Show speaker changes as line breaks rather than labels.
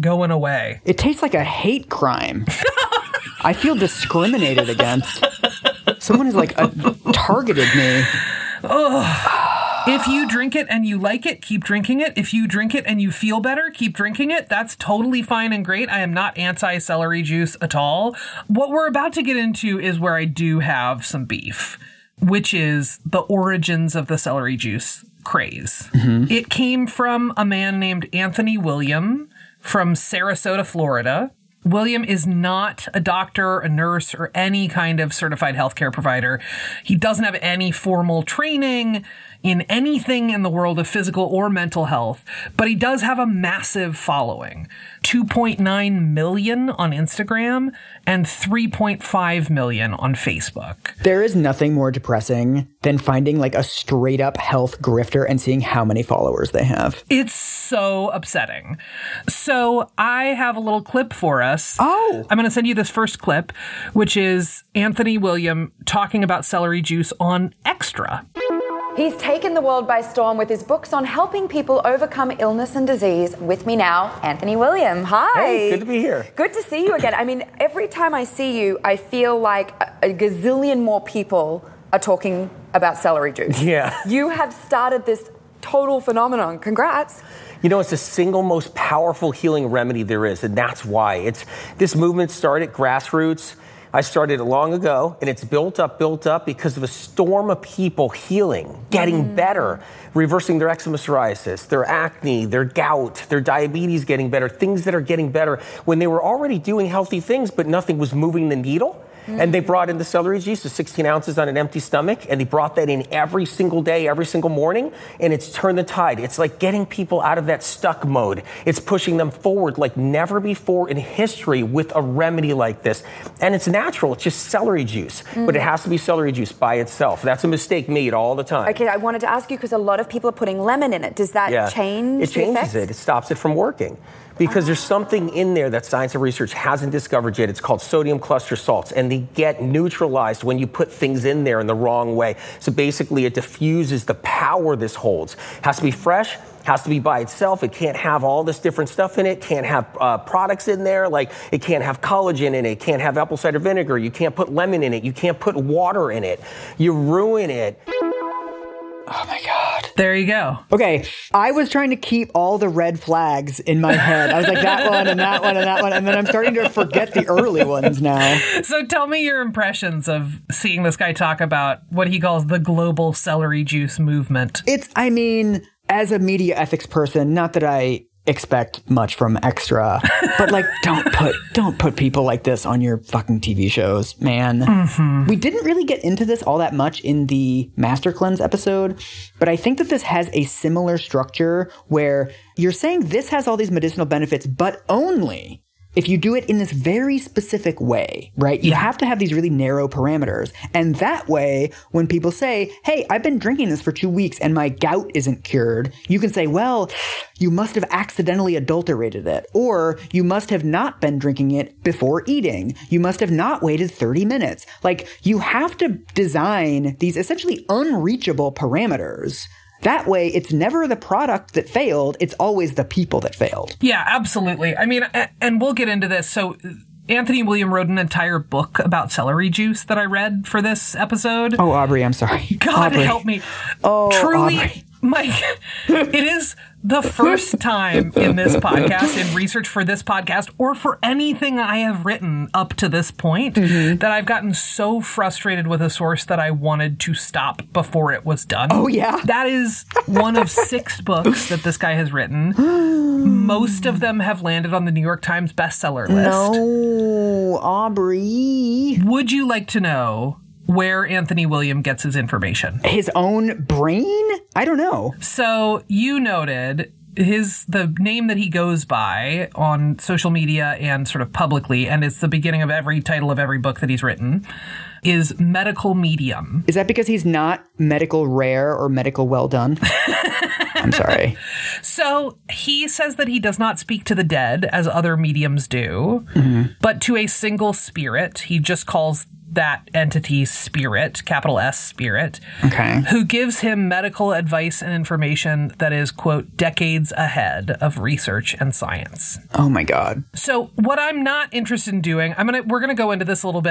going away.
It tastes like a hate crime. I feel discriminated against. Someone has like uh, targeted me.
If you drink it and you like it, keep drinking it. If you drink it and you feel better, keep drinking it. That's totally fine and great. I am not anti celery juice at all. What we're about to get into is where I do have some beef, which is the origins of the celery juice craze. It came from a man named Anthony William from Sarasota, Florida. William is not a doctor, a nurse, or any kind of certified healthcare provider. He doesn't have any formal training in anything in the world of physical or mental health, but he does have a massive following 2.9 million on Instagram and 3.5 million on Facebook.
There is nothing more depressing than finding like a straight up health grifter and seeing how many followers they have.
It's so upsetting. So I have a little clip for us.
Oh.
I'm going to send you this first clip, which is Anthony William talking about celery juice on Extra.
He's taken the world by storm with his books on helping people overcome illness and disease. With me now, Anthony William. Hi.
Hey, good to be here.
Good to see you again. I mean, every time I see you, I feel like a, a gazillion more people are talking about celery juice.
Yeah.
You have started this total phenomenon. Congrats.
You know, it's the single most powerful healing remedy there is, and that's why. It's this movement started grassroots. I started it long ago, and it's built up, built up because of a storm of people healing, getting mm-hmm. better, reversing their eczema psoriasis, their acne, their gout, their diabetes getting better, things that are getting better when they were already doing healthy things, but nothing was moving the needle. And they brought in the celery juice, the 16 ounces on an empty stomach, and they brought that in every single day, every single morning, and it's turned the tide. It's like getting people out of that stuck mode. It's pushing them forward like never before in history with a remedy like this. And it's natural, it's just celery juice, but it has to be celery juice by itself. That's a mistake made all the time.
Okay, I wanted to ask you because a lot of people are putting lemon in it. Does that change
It changes
effects?
it. It stops it from working. Because there's something in there that science and research hasn't discovered yet. It's called sodium cluster salts, and they get neutralized when you put things in there in the wrong way. So basically, it diffuses the power this holds. Has to be fresh, has to be by itself. It can't have all this different stuff in it. Can't have uh, products in there. Like it can't have collagen in it. It can't have apple cider vinegar. You can't put lemon in it. You can't put water in it. You ruin it.
Oh my god.
There you go.
Okay, I was trying to keep all the red flags in my head. I was like that one and that one and that one, and then I'm starting to forget the early ones now.
So tell me your impressions of seeing this guy talk about what he calls the global celery juice movement.
It's, I mean, as a media ethics person, not that I expect much from extra, but like, don't put, don't put people like this on your fucking TV shows, man. Mm-hmm. We didn't really get into this all that much in the Master Cleanse episode, but I think that this has a similar structure where you're saying this has all these medicinal benefits, but only if you do it in this very specific way, right? You have to have these really narrow parameters. And that way, when people say, Hey, I've been drinking this for two weeks and my gout isn't cured, you can say, well, you must have accidentally adulterated it. Or you must have not been drinking it before eating. You must have not waited 30 minutes. Like, you have to design these essentially unreachable parameters. That way, it's never the product that failed, it's always the people that failed.
Yeah, absolutely. I mean, and we'll get into this. So Anthony William wrote an entire book about celery juice that I read for this episode.
Oh, Aubrey, I'm sorry.
God
Aubrey.
help me.
Oh,
Truly,
Aubrey.
Mike, it is the first time in this podcast, in research for this podcast, or for anything I have written up to this point,
Mm-hmm.
that I've gotten so frustrated with a source that I wanted to stop before it was done.
Oh, yeah?
That is one of six books that this guy has written. Most of them have landed on the New York Times bestseller list.
No, Aubrey.
Would you like to know where Anthony William gets his information?
His own brain? I don't know.
So you noted his the name that he goes by on social media and sort of publicly, and it's the beginning of every title of every book that he's written, is medical medium.
Is that because he's not medical rare or medical well done? I'm sorry.
So he says that he does not speak to the dead as other mediums do, mm-hmm. but to a single spirit. He just calls that entity's spirit, capital S spirit,
Okay.
who gives him medical advice and information that is, quote, decades ahead of research and science.
Oh my God.
So what I'm not interested in doing, I'm gonna we're gonna go into this a little bit.